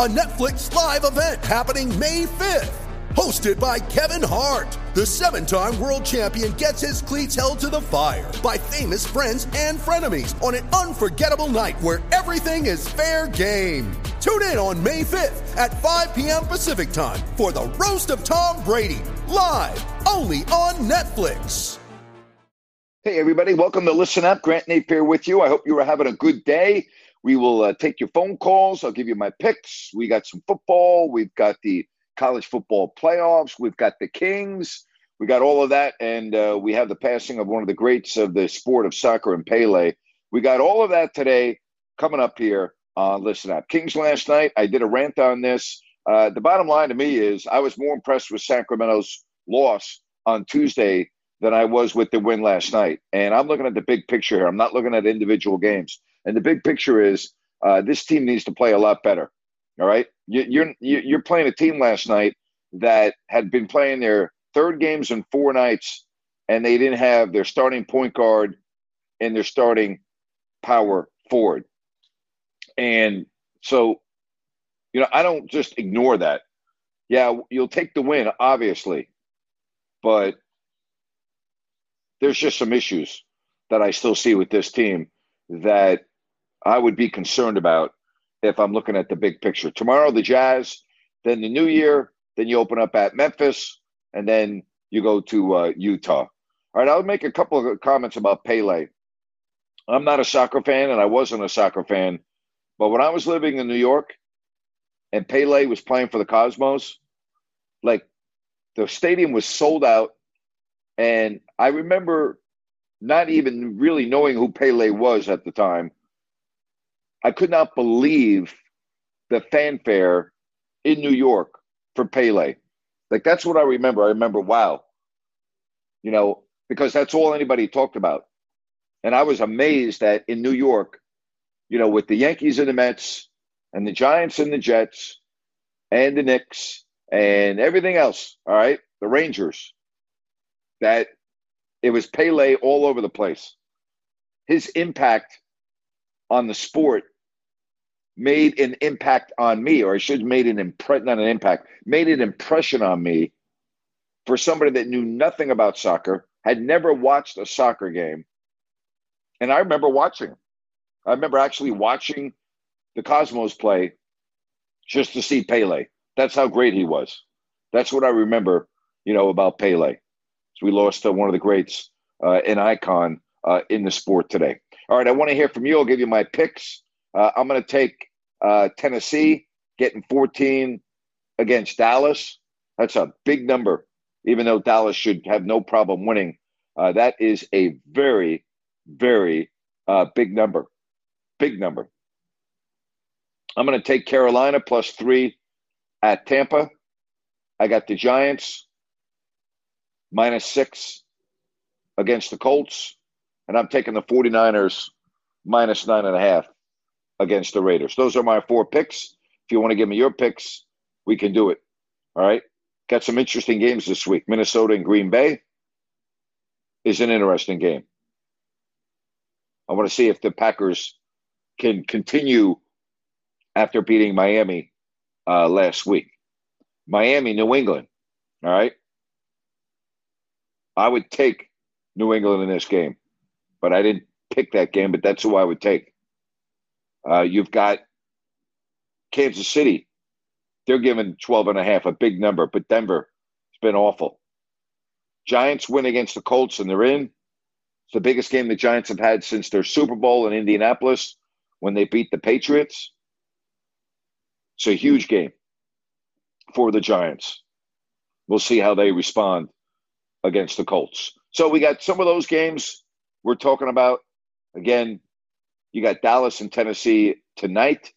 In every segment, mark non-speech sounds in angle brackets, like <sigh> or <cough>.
a Netflix live event happening May 5th. Hosted by Kevin Hart, the seven time world champion gets his cleats held to the fire by famous friends and frenemies on an unforgettable night where everything is fair game. Tune in on May 5th at 5 p.m. Pacific time for the Roast of Tom Brady, live only on Netflix. Hey, everybody, welcome to Listen Up. Grant Napier with you. I hope you are having a good day. We will uh, take your phone calls. I'll give you my picks. We got some football. We've got the college football playoffs. We've got the Kings. We got all of that. And uh, we have the passing of one of the greats of the sport of soccer and Pele. We got all of that today coming up here Listen Up. Kings last night, I did a rant on this. Uh, the bottom line to me is I was more impressed with Sacramento's loss on Tuesday than I was with the win last night. And I'm looking at the big picture here. I'm not looking at individual games. And the big picture is uh, this team needs to play a lot better. All right, you, you're you're playing a team last night that had been playing their third games in four nights, and they didn't have their starting point guard and their starting power forward. And so, you know, I don't just ignore that. Yeah, you'll take the win, obviously, but there's just some issues that I still see with this team that I would be concerned about if I'm looking at the big picture. Tomorrow, the Jazz, then the New Year, then you open up at Memphis, and then you go to uh, Utah. All right, I'll make a couple of comments about Pele. I'm not a soccer fan, and I wasn't a soccer fan, but when I was living in New York and Pele was playing for the Cosmos, like the stadium was sold out and I remember not even really knowing who Pele was at the time. I could not believe the fanfare in New York for Pele. Like that's what I remember. I remember, wow, you know, because that's all anybody talked about. And I was amazed that in New York, you know, with the Yankees and the Mets and the Giants and the Jets and the Knicks and everything else, all right, the Rangers, that it was Pele all over the place. His impact on the sport made an impact on me, or I should have made an impression, not an impact, made an impression on me for somebody that knew nothing about soccer, had never watched a soccer game. And I remember watching. I remember actually watching the Cosmos play just to see Pele. That's how great he was. That's what I remember, you know, about Pele. So we lost one of the greats, uh, an icon uh, in the sport today. All right, I want to hear from you. I'll give you my picks. Uh, I'm going to take uh, Tennessee getting 14 against Dallas. That's a big number, even though Dallas should have no problem winning. Uh, that is a very, very big number. Big number. I'm going to take Carolina plus three at Tampa. I got the Giants minus six against the Colts. And I'm taking the 49ers minus nine and a half against the Raiders. Those are my four picks. If you want to give me your picks, we can do it. All right. Got some interesting games this week. Minnesota and Green Bay is an interesting game. I want to see if the Packers can continue after beating Miami uh, last week. Miami, New England. All right. I would take New England in this game, but I didn't pick that game, but that's who I would take. Uh, you've got Kansas City. They're giving 12 and a half, a big number, but Denver, it's been awful. Giants win against the Colts and they're in. It's the biggest game the Giants have had since their Super Bowl in Indianapolis when they beat the Patriots. It's a huge game for the Giants. We'll see how they respond against the Colts. So we got some of those games we're talking about. Again, you got Dallas and Tennessee tonight.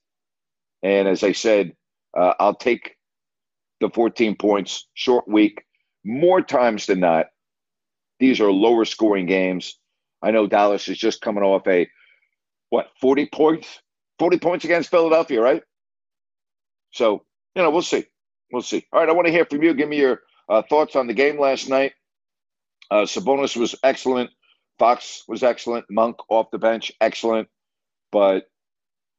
And as I said, uh, I'll take the 14 points, short week. More times than not, these are lower scoring games. I know Dallas is just coming off a, what, 40 points? 40 points against Philadelphia, right? So, you know, we'll see. We'll see. All right, I want to hear from you. Give me your uh, thoughts on the game last night. Uh, Sabonis was excellent. Fox was excellent. Monk off the bench, excellent. But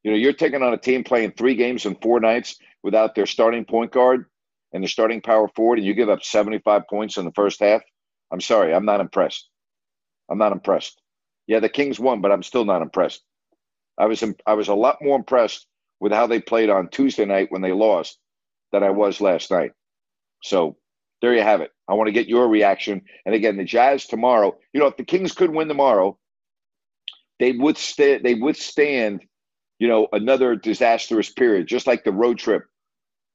you know, you're taking on a team playing three games in four nights without their starting point guard and their starting power forward, and you give up 75 points in the first half. I'm sorry, I'm not impressed. I'm not impressed. Yeah, the Kings won, but I'm still not impressed. I was I was a lot more impressed with how they played on Tuesday night when they lost than I was last night. So there you have it. I want to get your reaction. And again, the Jazz tomorrow. You know, if the Kings could win tomorrow, they would st- they withstand, you know, another disastrous period, just like the road trip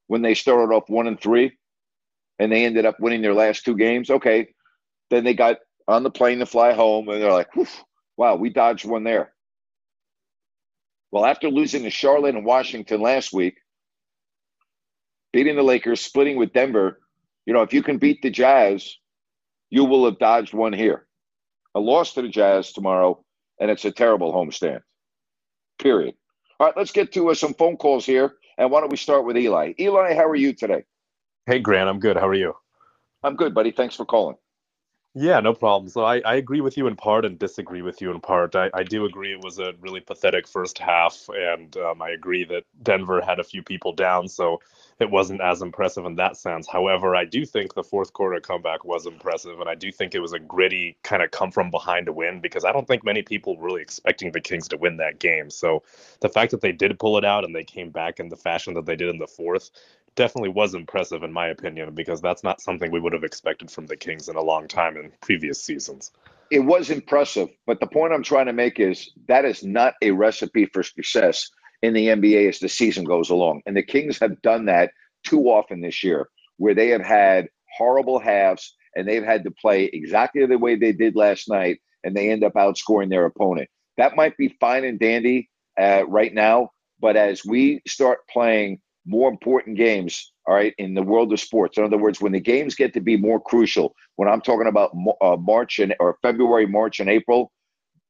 when they started off one and three, and they ended up winning their last two games. Okay, then they got on the plane to fly home, and they're like, "Wow, we dodged one there." Well, after losing to Charlotte and Washington last week, beating the Lakers, splitting with Denver, you know, if you can beat the Jazz, you will have dodged one here. A loss to the Jazz tomorrow, and it's a terrible homestand. Period. All right, let's get to uh, some phone calls here. And why don't we start with Eli? Eli, how are you today? Hey, Grant, I'm good. How are you? I'm good, buddy. Thanks for calling. Yeah, no problem. So I, I agree with you in part and disagree with you in part. I, I do agree it was a really pathetic first half, and um, I agree that Denver had a few people down, so it wasn't as impressive in that sense. However, I do think the fourth quarter comeback was impressive, and I do think it was a gritty kind of come from behind to win because I don't think many people were really expecting the Kings to win that game. So the fact that they did pull it out and they came back in the fashion that they did in the fourth definitely was impressive in my opinion because that's not something we would have expected from the Kings in a long time in previous seasons. It was impressive, but the point I'm trying to make is that is not a recipe for success in the NBA as the season goes along. And the Kings have done that too often this year where they have had horrible halves and they've had to play exactly the way they did last night and they end up outscoring their opponent. That might be fine and dandy uh, right now, but as we start playing more important games, all right, in the world of sports. In other words, when the games get to be more crucial, when I'm talking about uh, March and or February, March and April,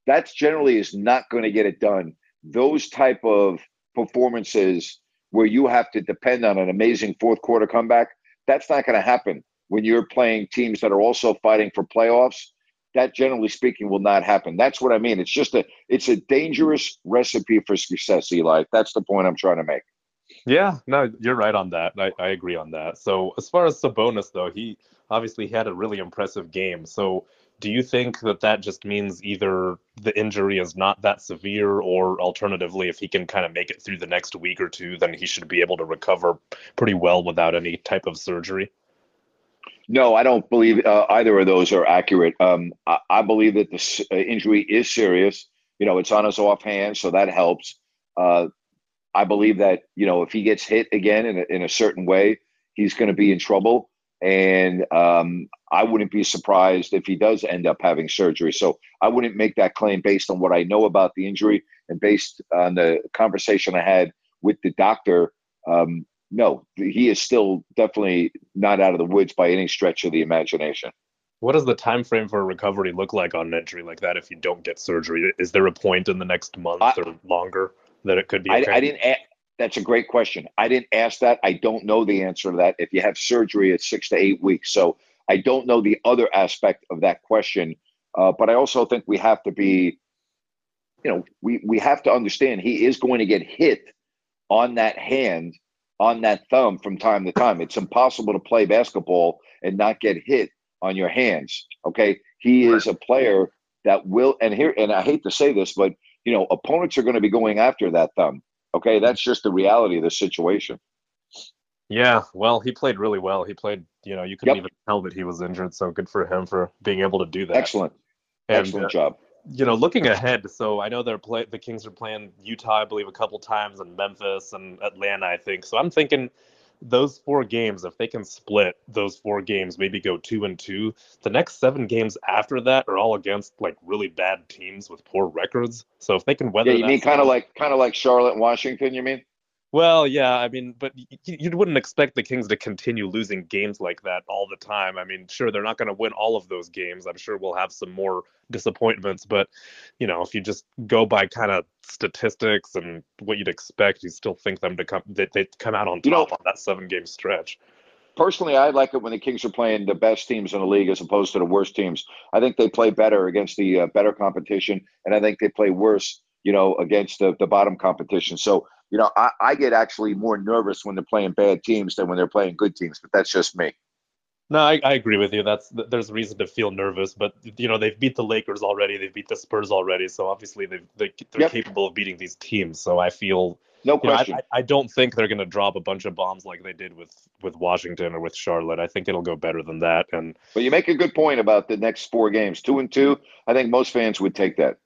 that's generally is not going to get it done. Those type of performances where you have to depend on an amazing fourth quarter comeback, that's not going to happen when you're playing teams that are also fighting for playoffs. That generally speaking will not happen. That's what I mean. It's just a it's a dangerous recipe for success, Eli. That's the point I'm trying to make. Yeah, no, you're right on that. I, I agree on that. So as far as Sabonis, though, he obviously had a really impressive game. So do you think that that just means either the injury is not that severe, or alternatively, if he can kind of make it through the next week or two, then he should be able to recover pretty well without any type of surgery? No, I don't believe uh, either of those are accurate. Um, I, I, believe that the uh, injury is serious. You know, it's on his offhand, so that helps. Uh, I believe that you know if he gets hit again in a, in a certain way, he's going to be in trouble. And um, I wouldn't be surprised if he does end up having surgery. So I wouldn't make that claim based on what I know about the injury and based on the conversation I had with the doctor. Um, no, he is still definitely not out of the woods by any stretch of the imagination. What does the time frame for recovery look like on an injury like that if you don't get surgery? Is there a point in the next month I, or longer? that it could be? Okay? I, I, didn't. A- that's a great question. I didn't ask that. I don't know the answer to that. If you have surgery, it's six to eight weeks. So I don't know the other aspect of that question. Uh, but I also think we have to be, you know, we we have to understand he is going to get hit on that hand, on that thumb from time to time. It's impossible to play basketball and not get hit on your hands. Okay, he right. is a player that will. And here, and I hate to say this, but you know, opponents are going to be going after that thumb. Okay, that's just the reality of the situation. Yeah, well, he played really well. He played, you know, you couldn't yep. even tell that he was injured. So good for him for being able to do that. Excellent, and, excellent uh, job. You know, looking ahead, so I know they're play the Kings are playing Utah, I believe, a couple times, and Memphis and Atlanta, I think. So I'm thinking those four games, if they can split those four games, maybe go two and two, the next seven games after that are all against like really bad teams with poor records. So if they can weather, Yeah, you mean kind of like kind of like Charlotte, Washington. You mean? Well, yeah, I mean, but you wouldn't expect the Kings to continue losing games like that all the time. I mean, sure, they're not going to win all of those games. I'm sure we'll have some more disappointments, but you know, if you just go by kind of statistics and what you'd expect, you still think them to come that they come out on top You know- on that seven game stretch. Personally, I like it when the Kings are playing the best teams in the league as opposed to the worst teams. I think they play better against the uh, better competition, and I think they play worse, you know, against the, the bottom competition. So, you know, I, I get actually more nervous when they're playing bad teams than when they're playing good teams. But that's just me. No, I, I agree with you. That's there's a reason to feel nervous, but you know they've beat the Lakers already, they've beat the Spurs already, so obviously they they're Yep. capable of beating these teams. So I feel No you know, question. I I don't think they're going to drop a bunch of bombs like they did with with Washington or with Charlotte. I think it'll go better than that. And but you make a good point about the next four games, two and two. I think most fans would take that.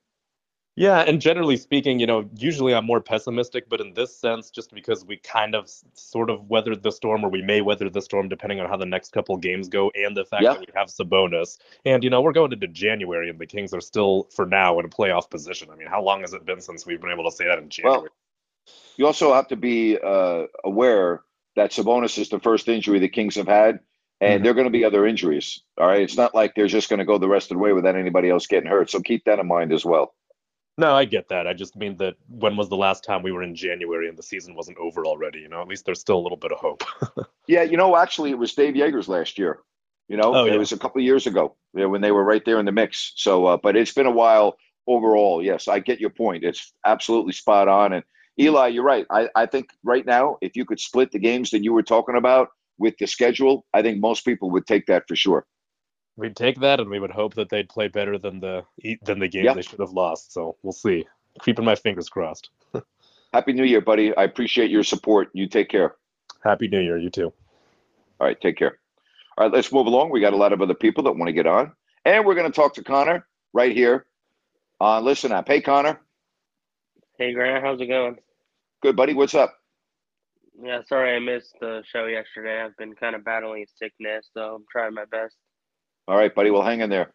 Yeah, and generally speaking, you know, usually I'm more pessimistic, but in this sense, just because we kind of sort of weathered the storm, or we may weather the storm depending on how the next couple games go, and the fact that we have Sabonis, and you know, we're going into January, and the Kings are still, for now, in a playoff position. I mean, how long has it been since we've been able to say that in January? Well, you also have to be uh, aware that Sabonis is the first injury the Kings have had, and Mhm. there are going to be other injuries. All right, it's not like they're just going to go the rest of the way without anybody else getting hurt. So keep that in mind as well. No, I get that. I just mean that when was the last time we were in January and the season wasn't over already? You know, at least there's still a little bit of hope. <laughs> Yeah, you know, actually, it was Dave Joerger's last year. You know, Oh, it yeah. was a couple of years ago you know, when they were right there in the mix. So, uh, but it's been a while overall. Yes, I get your point. It's absolutely spot on. And Eli, you're right. I, I think right now, if you could split the games that you were talking about with the schedule, I think most people would take that for sure. We'd take that, and we would hope that they'd play better than the than the game Yeah. they should have lost. So we'll see. Keeping my fingers crossed. <laughs> Happy New Year, buddy. I appreciate your support. You take care. Happy New Year, you too. All right, take care. All right, let's move along. We got a lot of other people that want to get on, and we're going to talk to Connor right here on Listen Up. Hey, Connor. Hey Grant, how's it going? Good, buddy. What's up? Yeah, sorry I missed the show yesterday. I've been kind of battling sickness, so I'm trying my best. All right, buddy. Well, hang in there.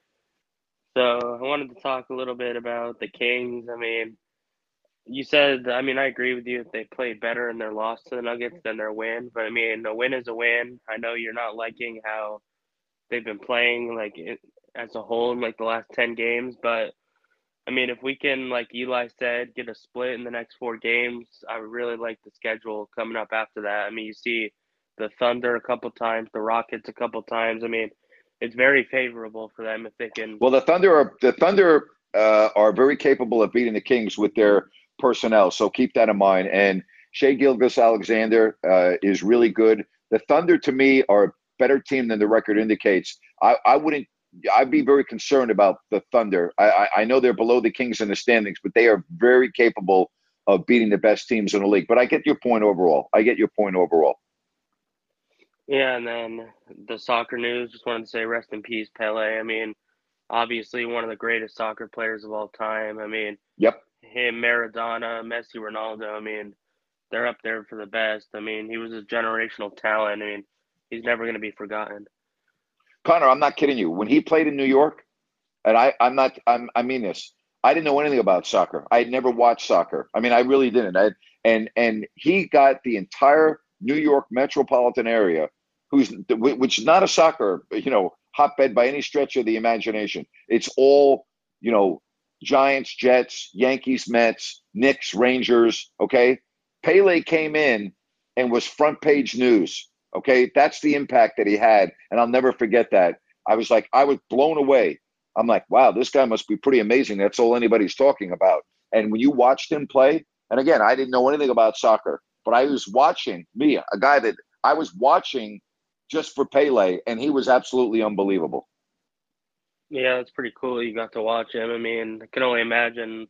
So I wanted to talk a little bit about the Kings. I mean, you said, I mean, I agree with you. If they played better in their loss to the Nuggets than their win, but I mean, a win is a win. I know you're not liking how they've been playing, like as a whole, in like the last ten games, but I mean, if we can, like Eli said, get a split in the next four games, I would really like the schedule coming up after that. I mean, you see the Thunder a couple times, the Rockets a couple times. I mean, it's very favorable for them if they can. Well, the Thunder are the Thunder uh, are very capable of beating the Kings with their personnel, so keep that in mind. And Shai Gilgeous-Alexander uh, is really good. The Thunder, to me, are a better team than the record indicates. I, I wouldn't. I'd be very concerned about the Thunder. I, I, I know they're below the Kings in the standings, but they are very capable of beating the best teams in the league. But I get your point overall. I get your point overall. Yeah, and then the soccer news. Just wanted to say rest in peace, Pele. I mean, obviously one of the greatest soccer players of all time. I mean, Yep. him, Maradona, Messi, Ronaldo. I mean, they're up there for the best. I mean, he was a generational talent. I mean, he's never going to be forgotten. Connor, I'm not kidding you. When he played in New York, and I, I'm not, I'm, I mean this. I didn't know anything about soccer. I had never watched soccer. I mean, I really didn't. I, and and he got the entire New York metropolitan area, who's which is not a soccer, you know, hotbed by any stretch of the imagination. It's all, you know, Giants, Jets, Yankees, Mets, Knicks, Rangers. Okay, Pele came in and was front page news. Okay, that's the impact that he had, and I'll never forget that. I was like, I was blown away. I'm like, wow, this guy must be pretty amazing. That's all anybody's talking about. And when you watched him play, and again, I didn't know anything about soccer, but I was watching me, a guy that I was watching just for Pele, and he was absolutely unbelievable. Yeah, it's pretty cool. You got to watch him. I mean, I can only imagine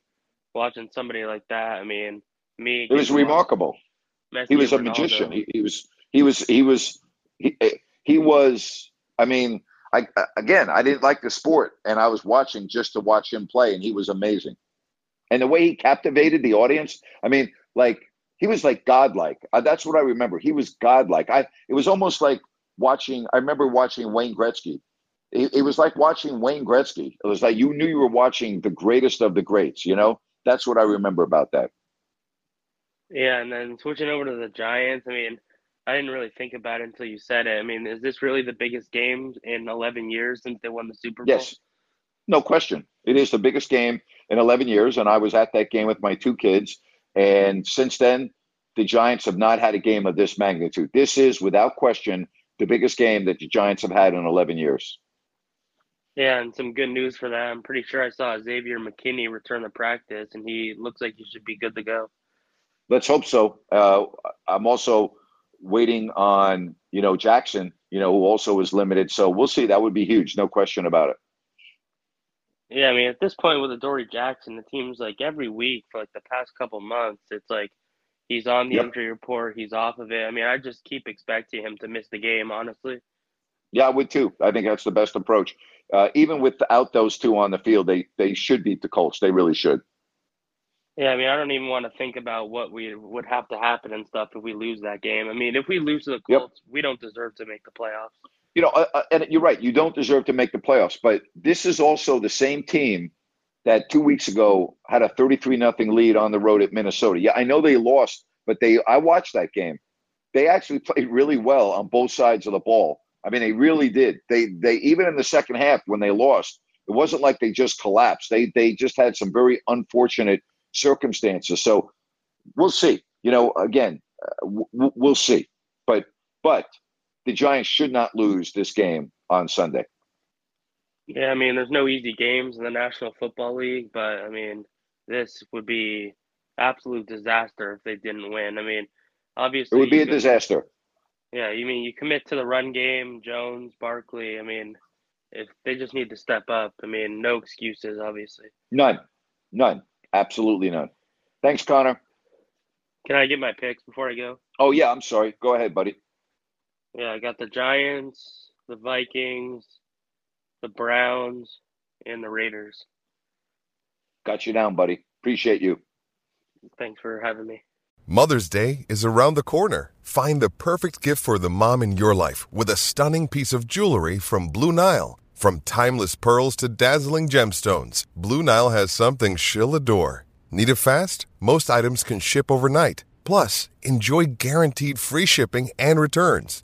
watching somebody like that. I mean, me. It was getting to watch remarkable. He was a Ronaldo. magician. He, he was, he was, he was, he, he was. I mean, I again, I didn't like the sport, and I was watching just to watch him play, and he was amazing. And the way he captivated the audience, I mean, like he was like godlike. Uh, that's what I remember. He was godlike. I it was almost like watching. I remember watching Wayne Gretzky. It, it was like watching Wayne Gretzky. It was like you knew you were watching the greatest of the greats. You know, that's what I remember about that. Yeah, and then switching over to the Giants. I mean, I didn't really think about it until you said it. I mean, is this really the biggest game in 11 years since they won the Super Bowl? Yes, no question. It is the biggest game in 11 years, and I was at that game with my two kids. And since then, the Giants have not had a game of this magnitude. This is, without question, the biggest game that the Giants have had in 11 years. Yeah, and some good news for them. I'm pretty sure I saw Xavier McKinney return to practice, and he looks like he should be good to go. Let's hope so. Uh, I'm also waiting on you know Jackson, you know, who also is limited. So we'll see. That would be huge, no question about it. Yeah, I mean, at this point with Adoree Jackson, the team's like every week for like the past couple months, it's like he's on the Yep. injury report, he's off of it. I mean, I just keep expecting him to miss the game, honestly. Yeah, I would too. I think that's the best approach. Uh, even without those two on the field, they they should beat the Colts. They really should. Yeah, I mean, I don't even want to think about what we would have to happen and stuff if we lose that game. I mean, if we lose to the Yep. Colts, we don't deserve to make the playoffs. You know, uh, uh, and you're right. You don't deserve to make the playoffs, but this is also the same team that two weeks ago had a 33 nothing lead on the road at Minnesota. Yeah, I know they lost, but they I watched that game. They actually played really well on both sides of the ball. I mean, they really did. They they even in the second half when they lost, it wasn't like they just collapsed. They they just had some very unfortunate circumstances. So we'll see. You know, again, uh, w- we'll see. But but the Giants should not lose this game on Sunday. Yeah, I mean, there's no easy games in the National Football League, but I mean, this would be absolute disaster if they didn't win. I mean, obviously, It would be a could- disaster. Yeah, you mean you commit to the run game, Jones, Barkley. I mean, if they just need to step up, I mean, no excuses, obviously. None. None. Absolutely none. Thanks, Connor. Can I get my picks before I go? Oh yeah, I'm sorry. Go ahead, buddy. Yeah, I got the Giants, the Vikings, the Browns, and the Raiders. Got you down, buddy. Appreciate you. Thanks for having me. Mother's Day is around the corner. Find the perfect gift for the mom in your life with a stunning piece of jewelry from Blue Nile. From timeless pearls to dazzling gemstones, Blue Nile has something she'll adore. Need it fast? Most items can ship overnight. Plus, enjoy guaranteed free shipping and returns.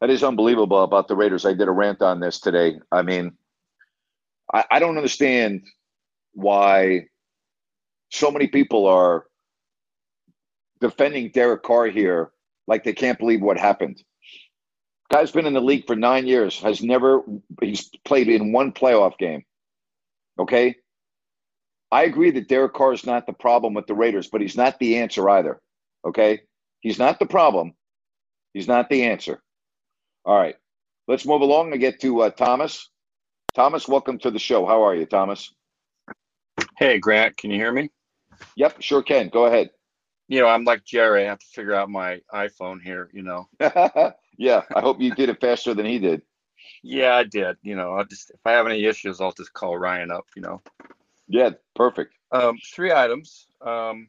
That is unbelievable about the Raiders. I did a rant on this today. I mean, I, I don't understand why so many people are defending Derek Carr here like they can't believe what happened. Guy's been in the league for nine years, has never he's played in one playoff game. Okay. I agree that Derek Carr is not the problem with the Raiders, but he's not the answer either. Okay. He's not the problem. He's not the answer. All right. Let's move along and get to uh, Thomas. Thomas, welcome to the show. How are you, Thomas? Hey, Grant, can you hear me? Yep, sure can. Go ahead. You know, I'm like Jerry. I have to figure out my iPhone here, you know. <laughs> yeah, I hope you did it faster than he did. Yeah, I did. You know, I'll just if I have any issues, I'll just call Ryan up, you know. Yeah, perfect. Um, three items. Um,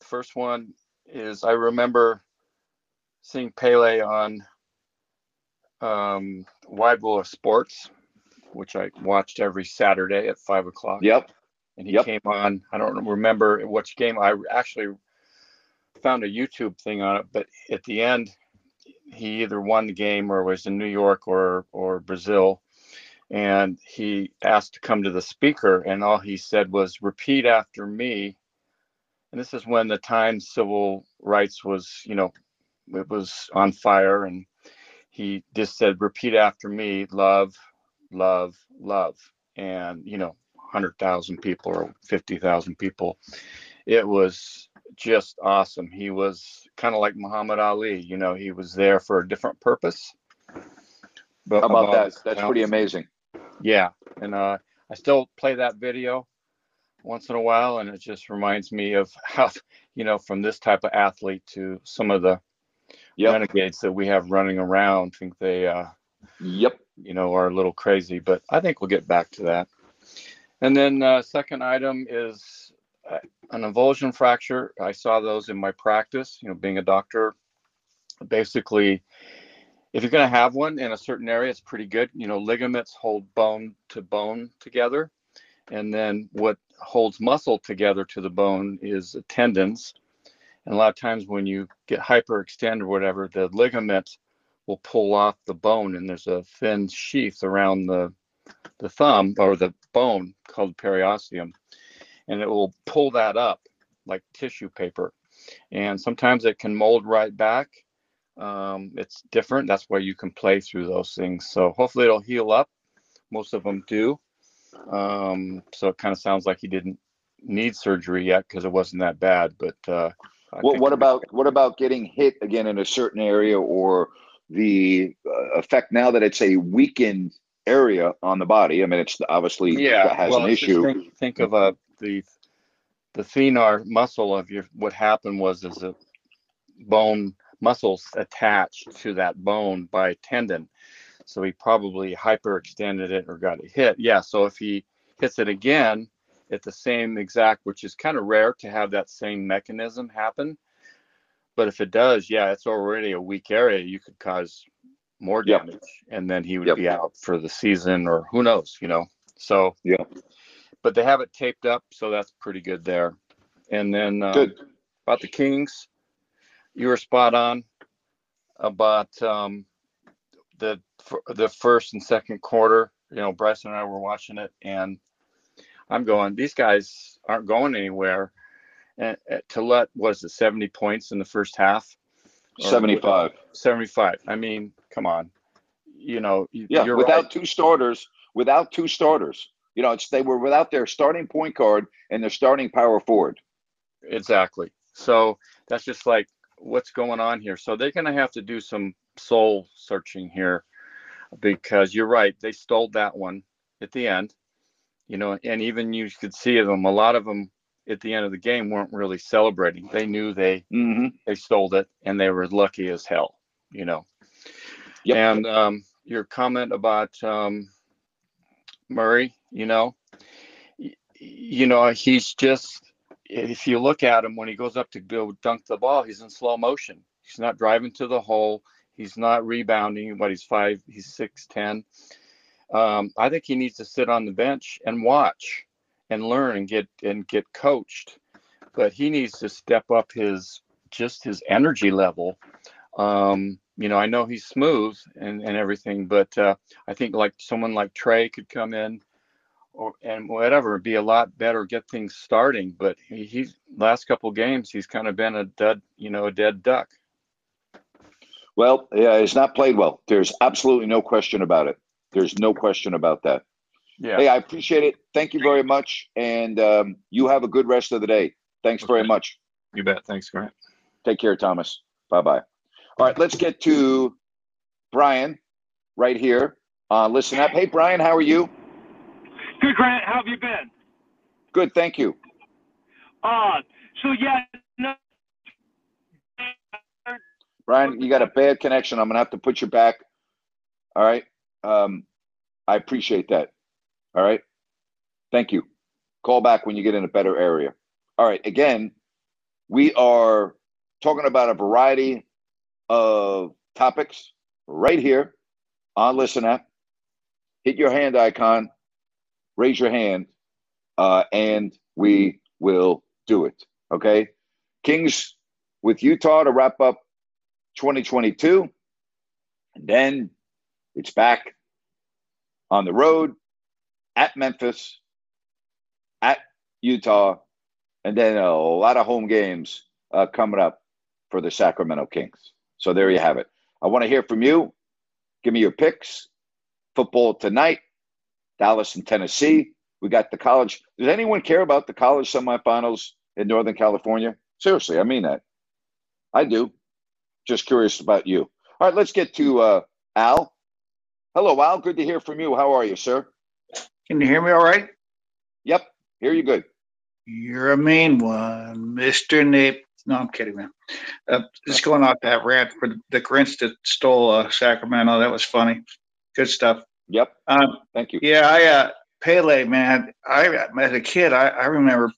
first one is I remember seeing Pele on um, Wide World of Sports, which I watched every Saturday at five o'clock. Yep. And he Yep. came on. I don't remember which game. I actually found a YouTube thing on it, but at the end, he either won the game or was in New York or or Brazil, and he asked to come to the speaker, and all he said was, "Repeat after me." And this is when the time civil rights was, you know, it was on fire, and he just said, "Repeat after me: love, love, love." And you know, hundred thousand people or fifty thousand people. It was just awesome. He was kind of like Muhammad Ali. You know, he was there for a different purpose. But How about that? That's pretty amazing. Yeah, and uh, I still play that video once in a while, and it just reminds me of how, you know, from this type of athlete to some of the yep. renegades that we have running around. Think they, uh, yep, you know, are a little crazy, but I think we'll get back to that. And then uh, second item is uh, an avulsion fracture. I saw those in my practice. You know, being a doctor, basically if you're going to have one in a certain area, it's pretty good. You know, ligaments hold bone to bone together. And then what holds muscle together to the bone is tendons. And a lot of times when you get hyperextend or whatever, the ligament will pull off the bone and there's a thin sheath around the the thumb or the bone called periosteum and it will pull that up like tissue paper and sometimes it can mold right back um, it's different. That's why you can play through those things. So hopefully it'll heal up. Most of them do. Um, so it kind of sounds like he didn't need surgery yet because it wasn't that bad. But uh, what, what about what about getting hit again in a certain area or the uh, effect now that it's a weakened area on the body? I mean, it's obviously yeah has well, an issue. Think, think of uh, the the thenar muscle of your. What happened was is a bone muscles attached to that bone by tendon. So he probably hyperextended it or got it hit. Yeah. So if he hits it again at the same exact, which is kind of rare to have that same mechanism happen. But if it does, yeah, it's already a weak area. You could cause more damage, yep. and then he would yep. be out for the season, or who knows, you know. So yeah, but they have it taped up, so that's pretty good there. And then uh, good about the Kings you were spot on about um, the the first and second quarter. You know, Bryson and I were watching it, and I'm going. These guys aren't going anywhere. And uh, to let was it 70 points in the first half? 75. 75. I mean, come on. You know, yeah. without right. two starters, without two starters, you know, it's they were without their starting point guard and their starting power forward. Exactly. So that's just like what's going on here. So they're going to have to do some soul searching here because you're right. They stole that one at the end, you know, and even you could see them. A lot of them at the end of the game weren't really celebrating. They knew they mm-hmm. they stole it and they were lucky as hell, you know. Yep. And um, your comment about um, Murray, you know, you know, he's just if you look at him when he goes up to go dunk the ball, he's in slow motion. He's not driving to the hole. He's not rebounding. What he's five. He's six ten. Um, I think he needs to sit on the bench and watch and learn and get and get coached. But he needs to step up his just his energy level. Um, you know, I know he's smooth and, and everything, but uh, I think like someone like Trey could come in or and whatever be a lot better get things starting but he, he's last couple games he's kind of been a dead you know a dead duck well yeah he's not played well there's absolutely no question about it there's no question about that yeah hey i appreciate it thank you very much and um, you have a good rest of the day thanks okay. very much you bet thanks grant take care thomas bye bye all right let's get to brian right here uh, listen up hey brian how are you Good, Grant. How have you been? Good, thank you. Uh, so yeah, no. Brian, you got a bad connection. I'm gonna have to put you back. All right. Um, I appreciate that. All right. Thank you. Call back when you get in a better area. All right. Again, we are talking about a variety of topics right here on Listen Up. Hit your hand icon raise your hand, uh, and we will do it. Okay. Kings with Utah to wrap up 2022. And then it's back on the road at Memphis, at Utah, and then a lot of home games uh, coming up for the Sacramento Kings. So there you have it. I want to hear from you. Give me your picks. Football tonight, Dallas and Tennessee. We got the college. Does anyone care about the college semifinals in Northern California? Seriously, I mean that. I do. Just curious about you. All right, let's get to uh, Al. Hello, Al. Good to hear from you. How are you, sir? Can you hear me all right? Yep. Hear you good. You're a mean one, Mr. Nape. No, I'm kidding, man. Uh, just going off that rant for the Grinch that stole uh, Sacramento. That was funny. Good stuff. Yep. Um, Thank you. yeah, I uh, Pele, man. I as a kid, I, I remember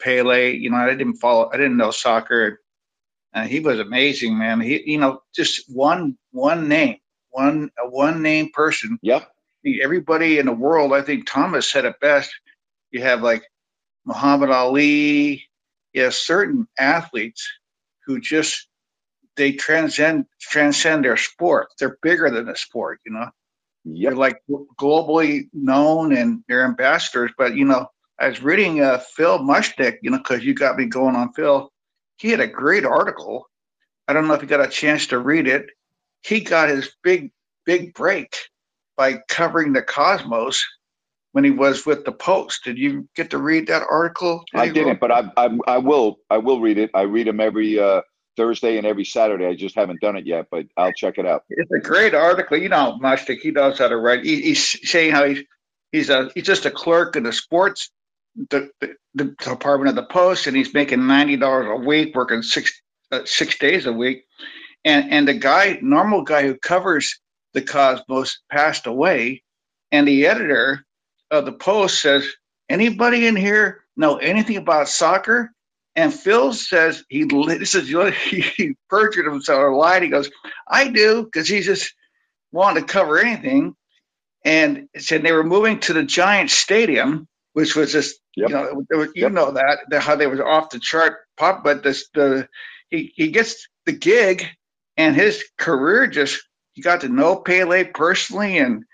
Pele. You know, I didn't follow. I didn't know soccer. And he was amazing, man. He, you know, just one one name, one a one name person. Yep. Everybody in the world, I think Thomas said it best. You have like Muhammad Ali. You have certain athletes who just they transcend transcend their sport. They're bigger than the sport, you know. Yep. They're like globally known and they're ambassadors. But you know, I was reading uh, Phil Mushnick, you know, because you got me going on Phil. He had a great article. I don't know if you got a chance to read it. He got his big big break by covering the cosmos when he was with the Post. Did you get to read that article? I didn't, but I, I I will I will read it. I read them every uh, Thursday and every Saturday. I just haven't done it yet, but I'll check it out. It's a great article. You know, Mushnick, he knows how to write. He, he's saying how he's he's a he's just a clerk in the sports the, the, the department of the Post, and he's making ninety dollars a week, working six uh, six days a week. And and the guy, normal guy who covers the Cosmos, passed away, and the editor of the Post says, "Anybody in here know anything about soccer?" And Phil says he this is <laughs> he perjured himself or lied. He goes, "I do," because he just wanted to cover anything. And said they were moving to the Giant Stadium, which was just Yep. you know was, you Yep. know that how they was off the chart pop. But this the he he gets the gig, and his career just he got to know Pele personally and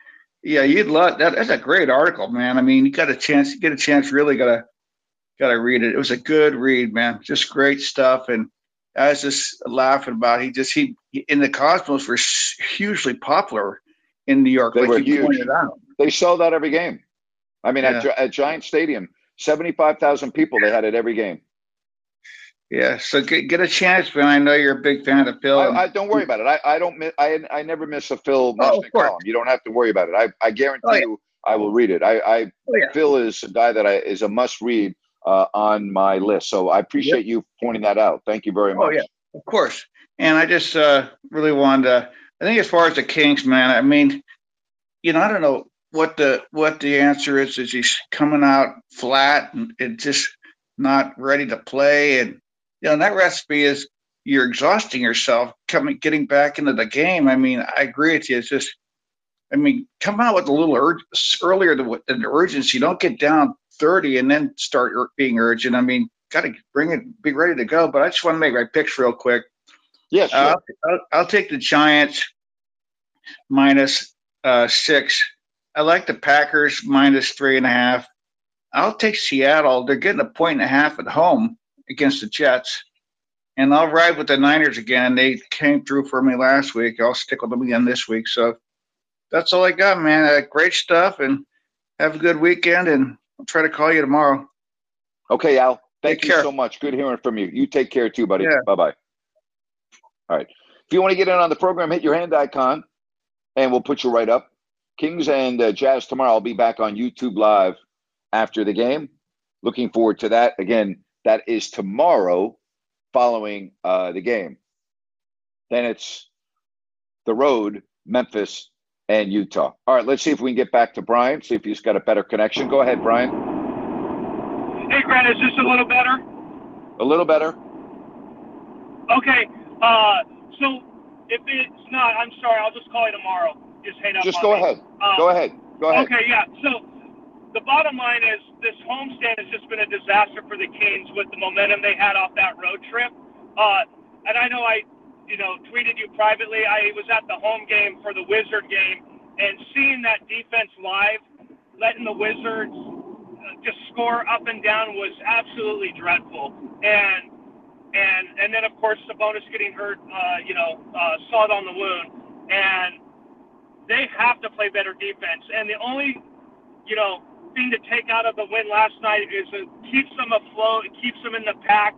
yeah, you'd love that. That's a great article, man. I mean, you got a chance, you get a chance, really gotta gotta read it. It was a good read, man. Just great stuff. And I was just laughing about. He just he in the Cosmos were hugely popular in New York, They like were you huge. pointed out. They sell that every game. I mean, at, Yeah. Gi- at Giant Stadium, seventy-five thousand people. They had it every game. Yeah, so get get a chance, man. I know you're a big fan of Phil. I, I don't worry about it. I, I don't. mi- I I never miss a Phil Oh, of Mushnick course. column. You don't have to worry about it. I I guarantee Oh, yeah. you, I will read it. I, I Oh, yeah. Phil is a guy that I is a must read uh, on my list. So I appreciate you pointing that out. Thank you very much. Oh yeah, of course. And I just uh, really wanted to. I think as far as the Kings, man, I mean, you know, I don't know what the what the answer is. Is he's coming out flat and, and just not ready to play? And you know, that recipe is you're exhausting yourself coming getting back into the game. I mean, I agree with you. It's just, I mean, come out with a little ur- earlier than, urgency. Don't get down 30 and then start ur- being urgent. I mean, got to bring it, be ready to go. But I just want to make my picks real quick. Yes. Uh, I'll, I'll, I'll take the Giants minus uh, six. I like the Packers minus three and a half. I'll take Seattle. They're getting a point and a half at home against the Jets. And I'll ride with the Niners again. They came through for me last week. I'll stick with them again this week. So that's all I got, man. Uh, great stuff. And have a good weekend. And I'll try to call you tomorrow. Okay, Al. Thank Take you care. so much. Good hearing from you. You take care too, buddy. Yeah. Bye bye. All right. If you want to get in on the program, hit your hand icon, and we'll put you right up. Kings and uh, Jazz tomorrow. I'll be back on YouTube Live after the game. Looking forward to that. Again, that is tomorrow, following uh, the game. Then it's the road, Memphis and Utah. All right. Let's see if we can get back to Brian. See if he's got a better connection. Go ahead, Brian. Hey, Grant, is this a little better? A little better. Okay. Uh, so if it's not, I'm sorry. I'll just call you tomorrow. Just hang up. Just go me. ahead. Um, Go ahead. Go ahead. Okay, yeah. So the bottom line is this homestand has just been a disaster for the Kings with the momentum they had off that road trip. Uh, and I know I, you know, tweeted you privately. I was at the home game for the Wizard game, and seeing that defense live, letting the Wizards uh, just score up and down was absolutely dreadful. And and and then of course Sabonis getting hurt, uh, you know, uh, salt on the wound, and they have to play better defense. And the only, you know, thing to take out of the win last night is it keeps them afloat, it keeps them in the pack,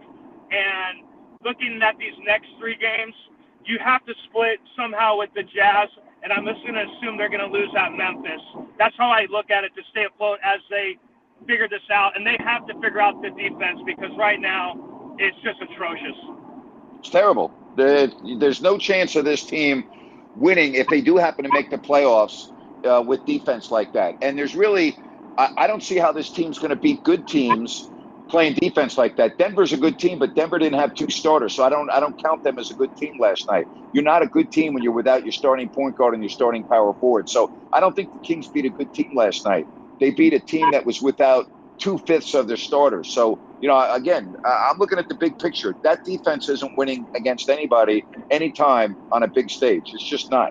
and looking at these next three games, you have to split somehow with the Jazz, and I'm just going to assume they're going to lose at Memphis. That's how I look at it to stay afloat as they figure this out, and they have to figure out the defense because right now it's just atrocious. It's terrible. There's no chance of this team winning if they do happen to make the playoffs uh, with defense like that. And there's really, I, I don't see how this team's going to beat good teams playing defense like that. Denver's a good team, but Denver didn't have two starters, so I don't I don't count them as a good team last night. You're not a good team when you're without your starting point guard and your starting power forward. So I don't think the Kings beat a good team last night. They beat a team that was without two fifths of their starters. So you know, again, I'm looking at the big picture. That defense isn't winning against anybody anytime on a big stage. It's just not.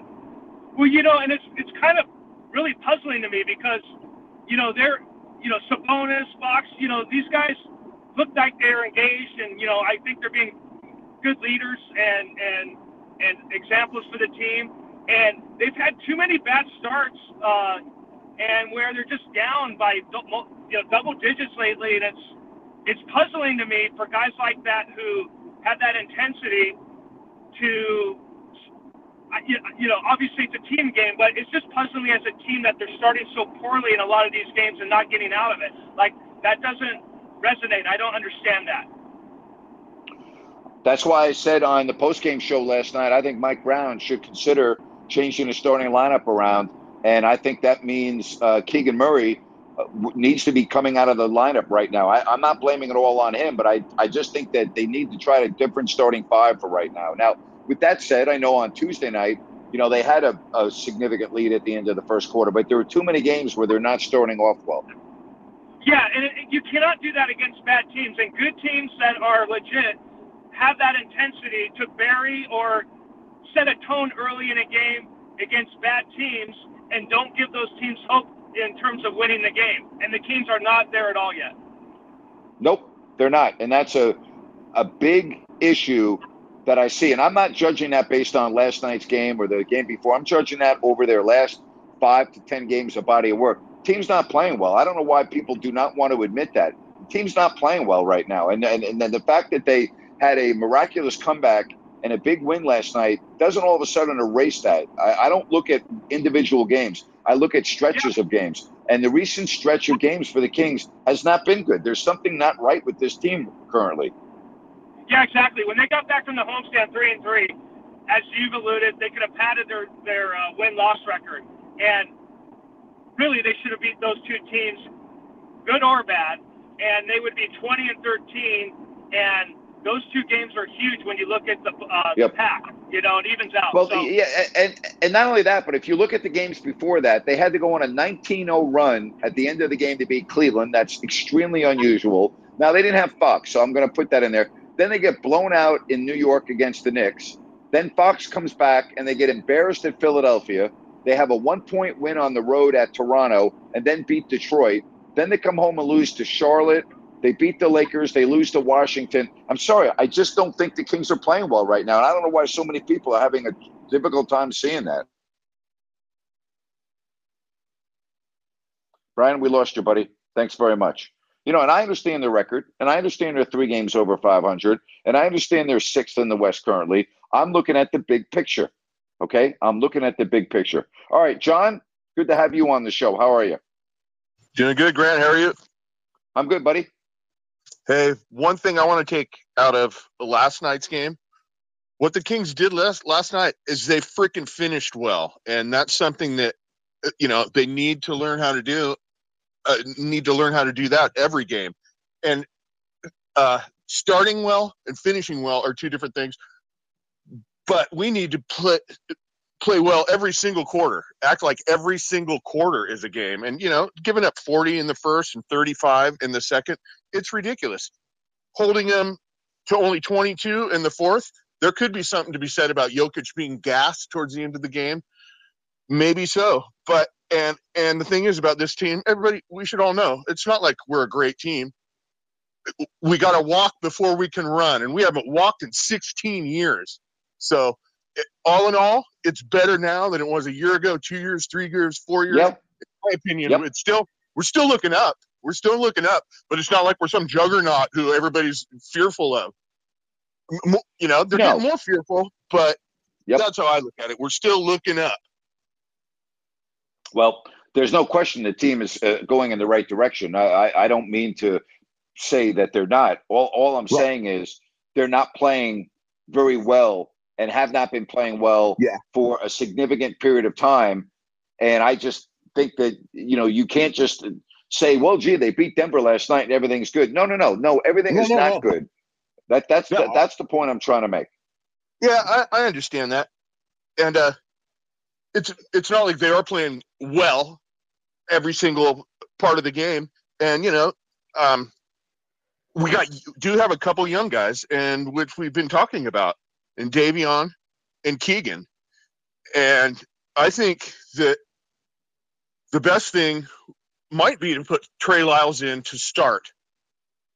Well, you know, and it's it's kind of really puzzling to me because you know they're you know, Sabonis, Fox, you know, these guys look like they're engaged, and you know, I think they're being good leaders and and and examples for the team. And they've had too many bad starts, uh, and where they're just down by you know double digits lately, and it's it's puzzling to me for guys like that who had that intensity to you know, obviously it's a team game, but it's just puzzling me as a team that they're starting so poorly in a lot of these games and not getting out of it. Like that doesn't resonate. I don't understand that. That's why I said on the post-game show last night, I think Mike Brown should consider changing the starting lineup around, and I think that means uh, Keegan Murray uh, needs to be coming out of the lineup right now. I, am not blaming it all on him, but I, I just think that they need to try a different starting five for right now. Now, with that said, I know on Tuesday night, you know, they had a, a significant lead at the end of the first quarter, but there were too many games where they're not starting off well. Yeah, and it, you cannot do that against bad teams. And good teams that are legit have that intensity to bury or set a tone early in a game against bad teams and don't give those teams hope in terms of winning the game. And the Kings are not there at all yet. Nope, they're not. And that's a, a big issue that I see. And I'm not judging that based on last night's game or the game before. I'm judging that over their last five to 10 games of body of work. Team's not playing well. I don't know why people do not want to admit that. team's not playing well right now. And, and, and then the fact that they had a miraculous comeback and a big win last night doesn't all of a sudden erase that. I, I don't look at individual games. I look at stretches yeah. of games. And the recent stretch of games for the Kings has not been good. There's something not right with this team currently. Yeah, exactly. When they got back from the homestand three and three, as you've alluded, they could have padded their their uh, win loss record, and really they should have beat those two teams, good or bad, and they would be 20 and 13. And those two games are huge when you look at the, uh, yep. the pack. You know, it evens out. Well, so, yeah, and and not only that, but if you look at the games before that, they had to go on a 19-0 run at the end of the game to beat Cleveland. That's extremely unusual. Now they didn't have Fox, so I'm going to put that in there. Then they get blown out in New York against the Knicks. Then Fox comes back and they get embarrassed at Philadelphia. They have a one point win on the road at Toronto and then beat Detroit. Then they come home and lose to Charlotte. They beat the Lakers. They lose to Washington. I'm sorry. I just don't think the Kings are playing well right now. And I don't know why so many people are having a difficult time seeing that. Brian, we lost you, buddy. Thanks very much. You know, and I understand the record, and I understand they're three games over 500, and I understand they're sixth in the West currently. I'm looking at the big picture. Okay, I'm looking at the big picture. All right, John, good to have you on the show. How are you? Doing good, Grant. How are you? I'm good, buddy. Hey, one thing I want to take out of last night's game, what the Kings did last last night is they freaking finished well, and that's something that uh, you know they need to learn how to do uh, need to learn how to do that every game. And uh, starting well and finishing well are two different things. But we need to play play well every single quarter. Act like every single quarter is a game. And you know, giving up 40 in the first and 35 in the second, it's ridiculous. Holding them to only 22 in the fourth, there could be something to be said about Jokic being gassed towards the end of the game. Maybe so, but and and the thing is about this team, everybody we should all know it's not like we're a great team. we got to walk before we can run, and we haven't walked in 16 years. So, it, all in all, it's better now than it was a year ago, two years, three years, four years. Yep. In my opinion, Yep. it's still we're still looking up. We're still looking up, but it's not like we're some juggernaut who everybody's fearful of. You know, they're No. getting more fearful, but Yep. that's how I look at it. We're still looking up. Well, there's no question the team is uh, going in the right direction. I, I, I don't mean to say that they're not. All, all I'm saying is they're not playing very well and have not been playing well Yeah. for a significant period of time. And I just think that, you know, you can't just say, well, gee, they beat Denver last night and everything's good. No, no, no, no. Everything No, is no, not no. good. That, that's, that, that's the point I'm trying to make. Yeah, I, I understand that, and uh, it's it's not like they are playing well every single part of the game, and you know, um, we got do have a couple young guys, and which we've been talking about, and Davion and Keegan, and I think that the best thing might be to put Trey Lyles in to start.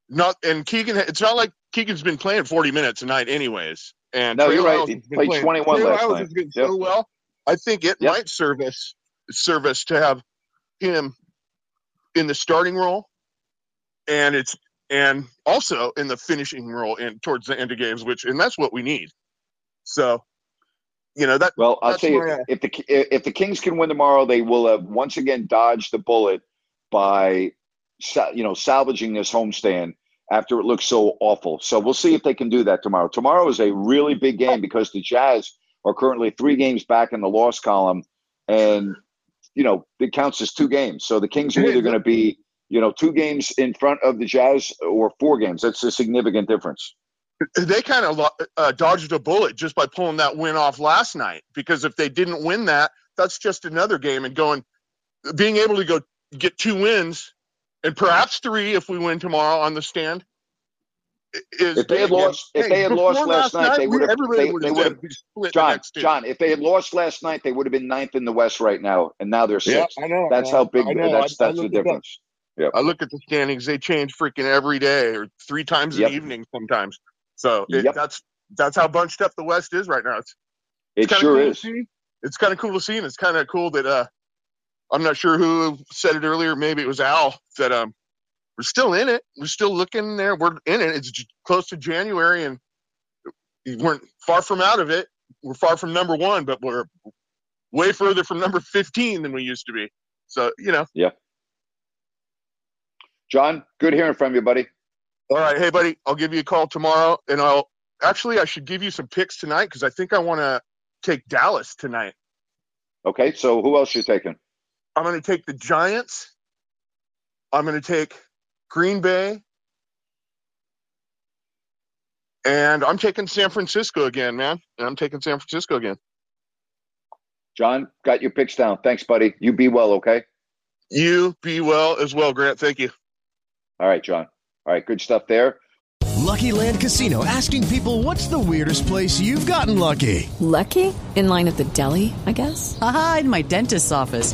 Not and Keegan. It's not like Keegan's been playing 40 minutes a night, anyways. And No, Trey you're right. Lyles He has played playing- 21 Trey last Lyles night. has been Yep. so well. I think it Yep. might service service to have him in the starting role, and it's and also in the finishing role and towards the end of games, which and that's what we need. So, you know that. Well, I'll tell you, I- if the if the Kings can win tomorrow, they will have once again dodged the bullet by, you know, salvaging this homestand after it looks so awful. So we'll see if they can do that tomorrow. Tomorrow is a really big game because the Jazz are currently three games back in the loss column, and you know it counts as two games. So the Kings are either going to be, you know, two games in front of the Jazz or four games. That's a significant difference. they kind of uh, dodged a bullet just by pulling that win off last night because if they didn't win that, that's just another game and going, being able to go get two wins and perhaps three if we win tomorrow on the stand. I- Is If they had lost, if they had lost last night, they would have. They, would they have would said have. we split the John. John, if they had lost last night, they would have been ninth in the West right now, and now they're Yeah, sixth. I know. That's I- how big. I know. That's I- I the it difference. Yep. I look at the standings; they change freaking every day, or three times in Yep. the evening sometimes. So it, Yep. that's that's how bunched up the West is right now. It's, It it's kinda sure cool is. It's kind of cool to see, and it's kind of cool that uh, I'm not sure who said it earlier. Maybe it was Al that um, we're still in it. We're still looking there. We're in it. It's j- close to January, and we weren't far from out of it. We're far from number one, but we're way further from number 15 than we used to be. So you know. Yeah. John, good hearing from you, buddy. All right, hey buddy, I'll give you a call tomorrow, and I'll actually I should give you some picks tonight because I think I want to take Dallas tonight. Okay, so who else you taking? I'm going to take the Giants. I'm going to take Green Bay, and I'm taking San Francisco again, man. And I'm taking San Francisco again. John, got your picks down. Thanks, buddy. You be well, okay? You be well as well, Grant. Thank you. All right, John. All right, good stuff there. Lucky Land Casino asking people what's the weirdest place you've gotten lucky? Lucky? In line at the deli, I guess? Aha, in my dentist's office.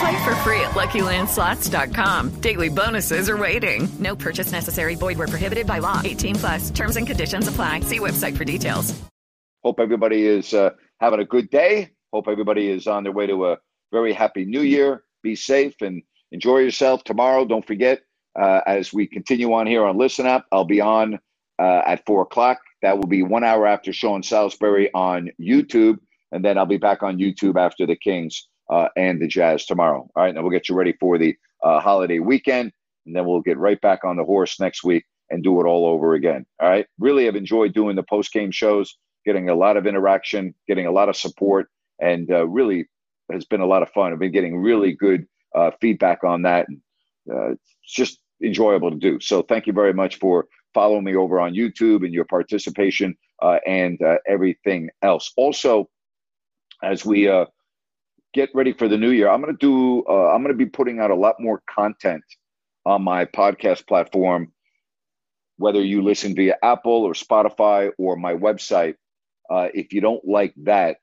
Play for free at LuckyLandSlots.com. Daily bonuses are waiting. No purchase necessary. Void where prohibited by law. 18 plus. Terms and conditions apply. See website for details. Hope everybody is uh, having a good day. Hope everybody is on their way to a very happy new year. Be safe and enjoy yourself tomorrow. Don't forget, uh, as we continue on here on Listen Up, I'll be on uh, at four o'clock. That will be one hour after Sean Salisbury on YouTube. And then I'll be back on YouTube after the Kings uh, and the Jazz tomorrow. All right. Now we'll get you ready for the uh, holiday weekend. And then we'll get right back on the horse next week and do it all over again. All right. Really have enjoyed doing the post game shows, getting a lot of interaction, getting a lot of support, and uh, really has been a lot of fun. I've been getting really good uh, feedback on that. And, uh, it's just enjoyable to do. So thank you very much for following me over on YouTube and your participation uh, and everything else. Also, as we get ready for the new year, I'm going to do. Uh, I'm going to be putting out a lot more content on my podcast platform, whether you listen via Apple or Spotify or my website. Uh, if you don't like that,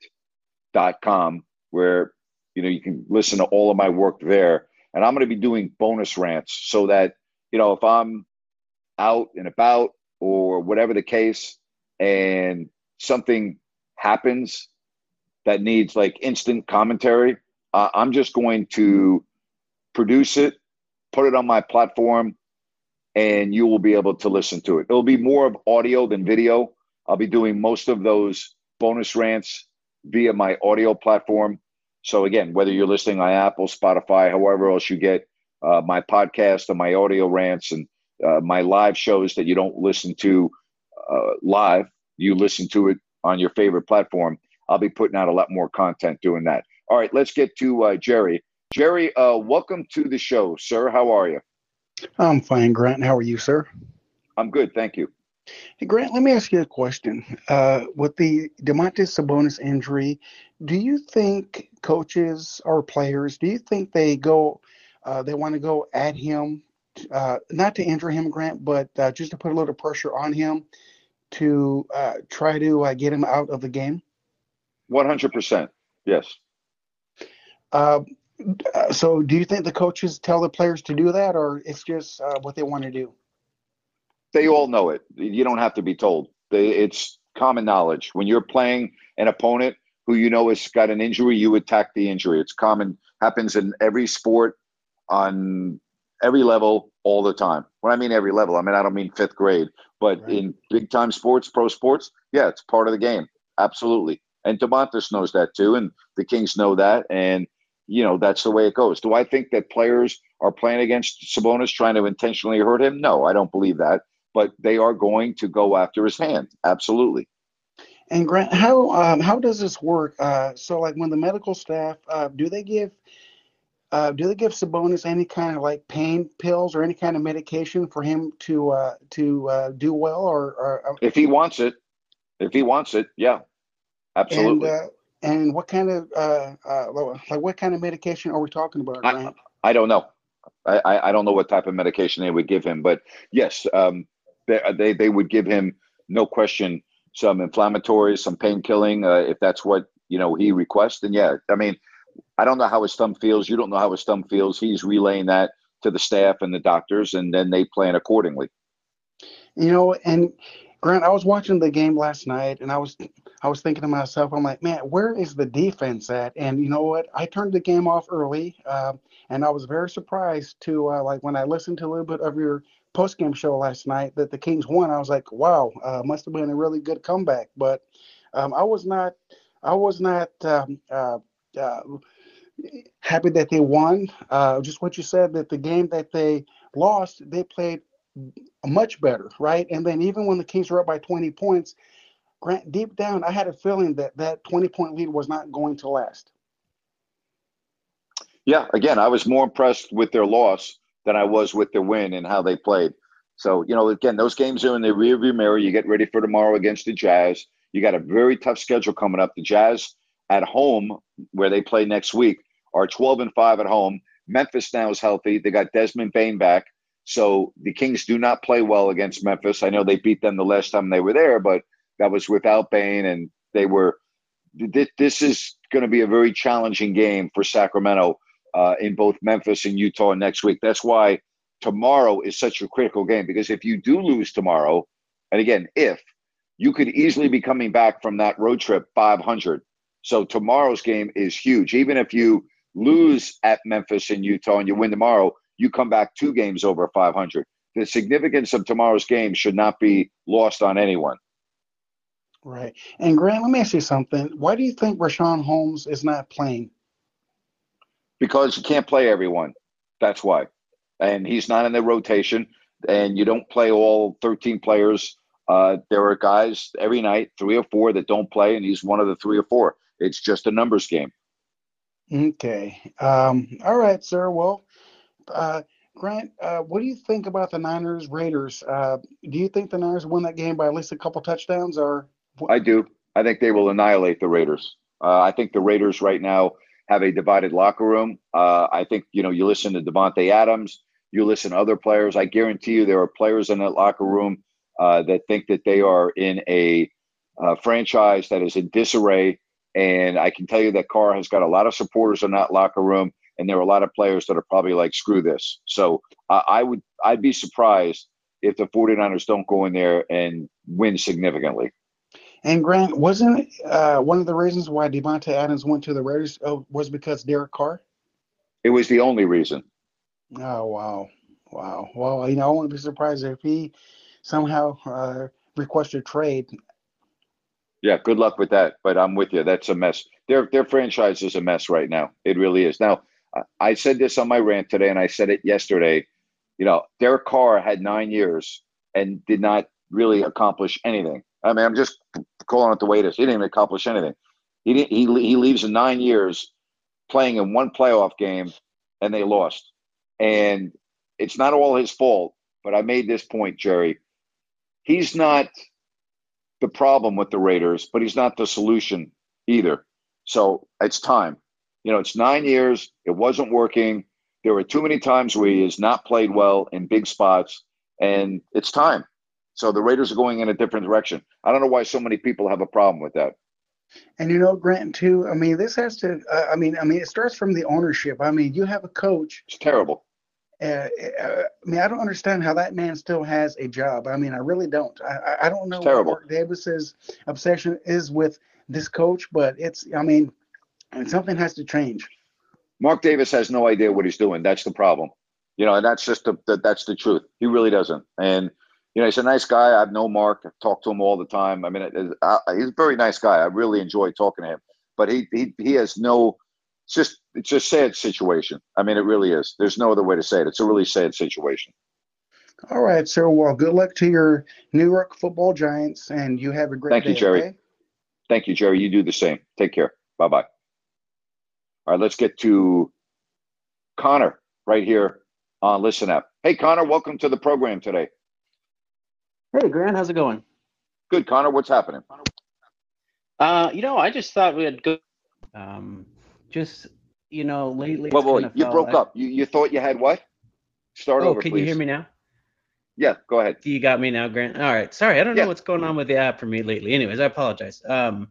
dot com, where you know you can listen to all of my work there, and I'm going to be doing bonus rants so that you know if I'm out and about or whatever the case, and something happens that needs like instant commentary, uh, I'm just going to produce it, put it on my platform, and you will be able to listen to it. It'll be more of audio than video. I'll be doing most of those bonus rants via my audio platform. So again, whether you're listening on Apple, Spotify, however else you get uh, my podcast and my audio rants and uh, my live shows that you don't listen to uh, live, you listen to it on your favorite platform. I'll be putting out a lot more content doing that. All right, let's get to uh, Jerry. Jerry, uh, welcome to the show, sir. How are you? I'm fine, Grant. How are you, sir? I'm good, thank you. Hey, Grant, let me ask you a question. Uh, with the Domantas Sabonis injury, do you think coaches or players, do you think they go, uh, they want to go at him, uh, not to injure him, Grant, but uh, just to put a little pressure on him to uh, try to uh, get him out of the game? 100%. Yes. Uh, so, do you think the coaches tell the players to do that, or it's just uh, what they want to do? They all know it. You don't have to be told. They, it's common knowledge. When you're playing an opponent who you know has got an injury, you attack the injury. It's common, happens in every sport, on every level, all the time. When I mean every level, I mean I don't mean fifth grade, but right. in big time sports, pro sports, yeah, it's part of the game. Absolutely. And Domantas knows that too, and the Kings know that, and you know that's the way it goes. Do I think that players are playing against Sabonis trying to intentionally hurt him? No, I don't believe that. But they are going to go after his hand. Absolutely. And Grant, how um, how does this work? Uh, so, like when the medical staff uh, do they give uh, do they give Sabonis any kind of like pain pills or any kind of medication for him to uh, to uh, do well? Or, or, uh, if he wants it, if he wants it, yeah, absolutely. And, uh, and what kind of uh, like what kind of medication are we talking about? I, I don't know. I, I don't know what type of medication they would give him, but yes, um, they, they they would give him no question some inflammatories, some pain killing if that's what you know he requests. And yeah, I mean I don't know how his thumb feels. You don't know how his thumb feels. He's relaying that to the staff and the doctors, and then they plan accordingly. You know, and Grant, I was watching the game last night, and I was I was thinking to myself, I'm like, man, where is the defense at? And you know what? I turned the game off early, uh, and I was very surprised to uh, like when I listened to a little bit of your post game show last night that the Kings won. I was like, wow, uh, must have been a really good comeback. But um, I was not, I was not um, uh, uh, happy that they won. Uh, just what you said that the game that they lost, they played much better, right? And then even when the Kings were up by 20 points, Grant, deep down, I had a feeling that that 20 point lead was not going to last. Yeah, again, I was more impressed with their loss than I was with their win and how they played. So, you know, again, those games are in the rearview mirror. You get ready for tomorrow against the Jazz. You got a very tough schedule coming up. The Jazz at home, where they play next week, are 12 and 5 at home. Memphis now is healthy. They got Desmond Bane back. So the Kings do not play well against Memphis. I know they beat them the last time they were there, but that was without Bane, and they were. This is going to be a very challenging game for Sacramento uh, in both Memphis and Utah next week. That's why tomorrow is such a critical game because if you do lose tomorrow, and again, if you could easily be coming back from that road trip 500. So tomorrow's game is huge. Even if you lose at Memphis and Utah and you win tomorrow, you come back two games over 500. The significance of tomorrow's game should not be lost on anyone. Right. And Grant, let me ask you something. Why do you think Richaun Holmes is not playing? Because you can't play everyone. That's why. And he's not in the rotation. and you don't play all 13 players. Uh, there are guys every night, three or four, that don't play, and he's one of the three or four. It's just a numbers game. Okay. Um, all right, sir. Well, uh, Grant, uh, what do you think about the Niners Raiders? Uh, do you think the Niners win that game by at least a couple touchdowns, or? I do. I think they will annihilate the Raiders. Uh, I think the Raiders right now have a divided locker room. Uh, I think you know you listen to Davante Adams, you listen to other players. I guarantee you there are players in that locker room uh, that think that they are in a uh, franchise that is in disarray. And I can tell you that Carr has got a lot of supporters in that locker room, and there are a lot of players that are probably like, "Screw this." So uh, I would, I'd be surprised if the 49ers don't go in there and win significantly. And Grant, wasn't uh, one of the reasons why Davante Adams went to the Raiders uh, was because Derek Carr? It was the only reason. Oh wow, wow. Well, you know, I wouldn't be surprised if he somehow uh, requested trade. Yeah, good luck with that. But I'm with you. That's a mess. Their their franchise is a mess right now. It really is. Now, I said this on my rant today, and I said it yesterday. You know, Derek Carr had nine years and did not really accomplish anything. I mean, I'm just calling it the way it is. He didn't accomplish anything. He didn't, he he leaves in nine years playing in one playoff game, and they lost. And it's not all his fault. But I made this point, Jerry. He's not the problem with the Raiders, but he's not the solution either. So it's time. You know, it's nine years. It wasn't working. There were too many times where he has not played well in big spots, and it's time. So the Raiders are going in a different direction. I don't know why so many people have a problem with that. And you know, Grant, too. I mean, this has to. Uh, I mean, I mean, it starts from the ownership. I mean, you have a coach. It's terrible. Uh, uh, I mean, I don't understand how that man still has a job. I mean, I really don't. I, I don't know it's terrible. what Mark Davis's obsession is with this coach, but it's. I mean, something has to change. Mark Davis has no idea what he's doing. That's the problem. You know, and that's just the, the that's the truth. He really doesn't. And you know, he's a nice guy. I've known Mark. I've talked to him all the time. I mean, it, it, I, he's a very nice guy. I really enjoy talking to him. But he he he has no. It's just it's a sad situation. I mean, it really is. There's no other way to say it. It's a really sad situation. All right, sir. Well, good luck to your New York Football Giants, and you have a great Thank day. you, Jerry. okay? Thank you, Jerry. You do the same. Take care. Bye bye. All right, let's get to Connor right here on Listen Up. Hey, Connor, welcome to the program today. Hey, Grant, how's it going? Good, Connor. What's happening? Uh, you know, I just thought we had good. Um, just you know, lately. Whoa, whoa, you broke like- up. You you thought you had what? Start Oh, over, can please. you hear me now? Yeah, go ahead. You got me now, Grant. All right. Sorry, I don't know what's going on with the app for me lately. Anyways, I apologize. Um,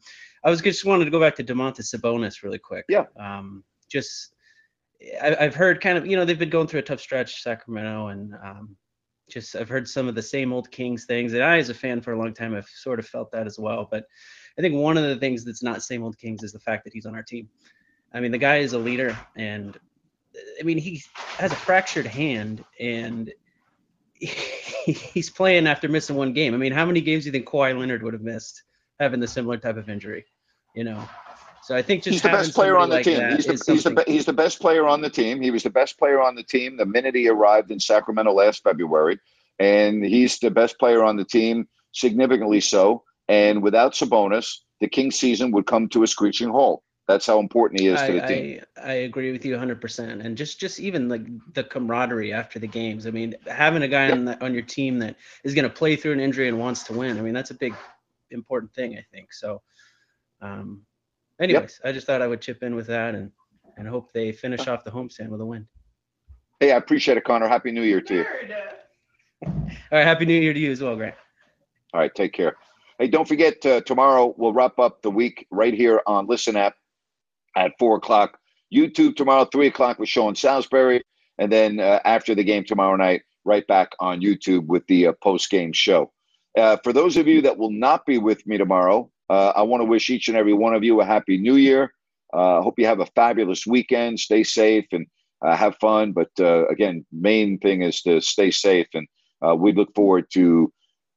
I was just wanted to go back to Domantas Sabonis really quick. Yeah. Um, just I, I've heard kind of you know they've been going through a tough stretch, Sacramento, and um, just I've heard some of the same old Kings things, and I, as a fan for a long time, have sort of felt that as well. But I think one of the things that's not same old Kings is the fact that he's on our team. I mean, the guy is a leader, and I mean he has a fractured hand, and <laughs> he's playing after missing one game. I mean, how many games do you think Kawhi Leonard would have missed having the similar type of injury? You know, so I think just he's the best player on the somebody team. he's the he's the he's the best player on the team. He was the best player on the team the minute he arrived in Sacramento last February, and he's the best player on the team, significantly so. And without Sabonis, the Kings season would come to a screeching halt. That's how important he is to the team. I, I agree with you 100%. And just just even like the camaraderie after the games. I mean, having a guy on that on your team that is going to play through an injury and wants to win. I mean, that's a big important thing, I think. So um anyways, I just thought I would chip in with that and and hope they finish off the homestand with a win. Hey, I appreciate it, Connor. Happy New Year to you. All right, happy new year to you as well, Grant. All right, take care. Hey, don't forget uh, tomorrow we'll wrap up the week right here on Listen Up at four o'clock. YouTube tomorrow three o'clock with Sean Salisbury, and then uh, after the game tomorrow night, right back on YouTube with the uh, post game show. Uh, for those of you that will not be with me tomorrow, uh, I want to wish each and every one of you a happy New Year. Uh, hope you have a fabulous weekend. Stay safe and uh, have fun. But uh, again, main thing is to stay safe, and uh, we look forward to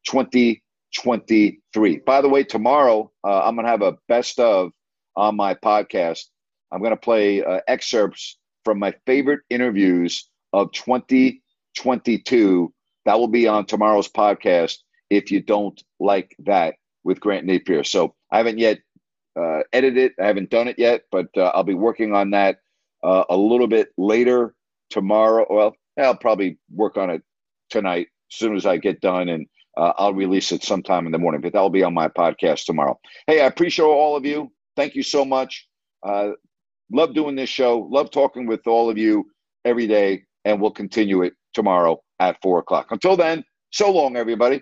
2023. By the way, tomorrow uh, I'm going to have a best of on my podcast. I'm going to play excerpts from my favorite interviews of 2022 That will be on tomorrow's podcast if you don't like that with Grant Napear. So I haven't yet uh, edited it, I haven't done it yet, but uh, I'll be working on that uh, a little bit later tomorrow. Well, I'll probably work on it tonight as soon as I get done, and uh, I'll release it sometime in the morning. But that'll be on my podcast tomorrow. Hey, I appreciate all of you. Thank you so much. Uh, love doing this show. Love talking with all of you every day, and we'll continue it tomorrow at four o'clock. Until then, so long, everybody.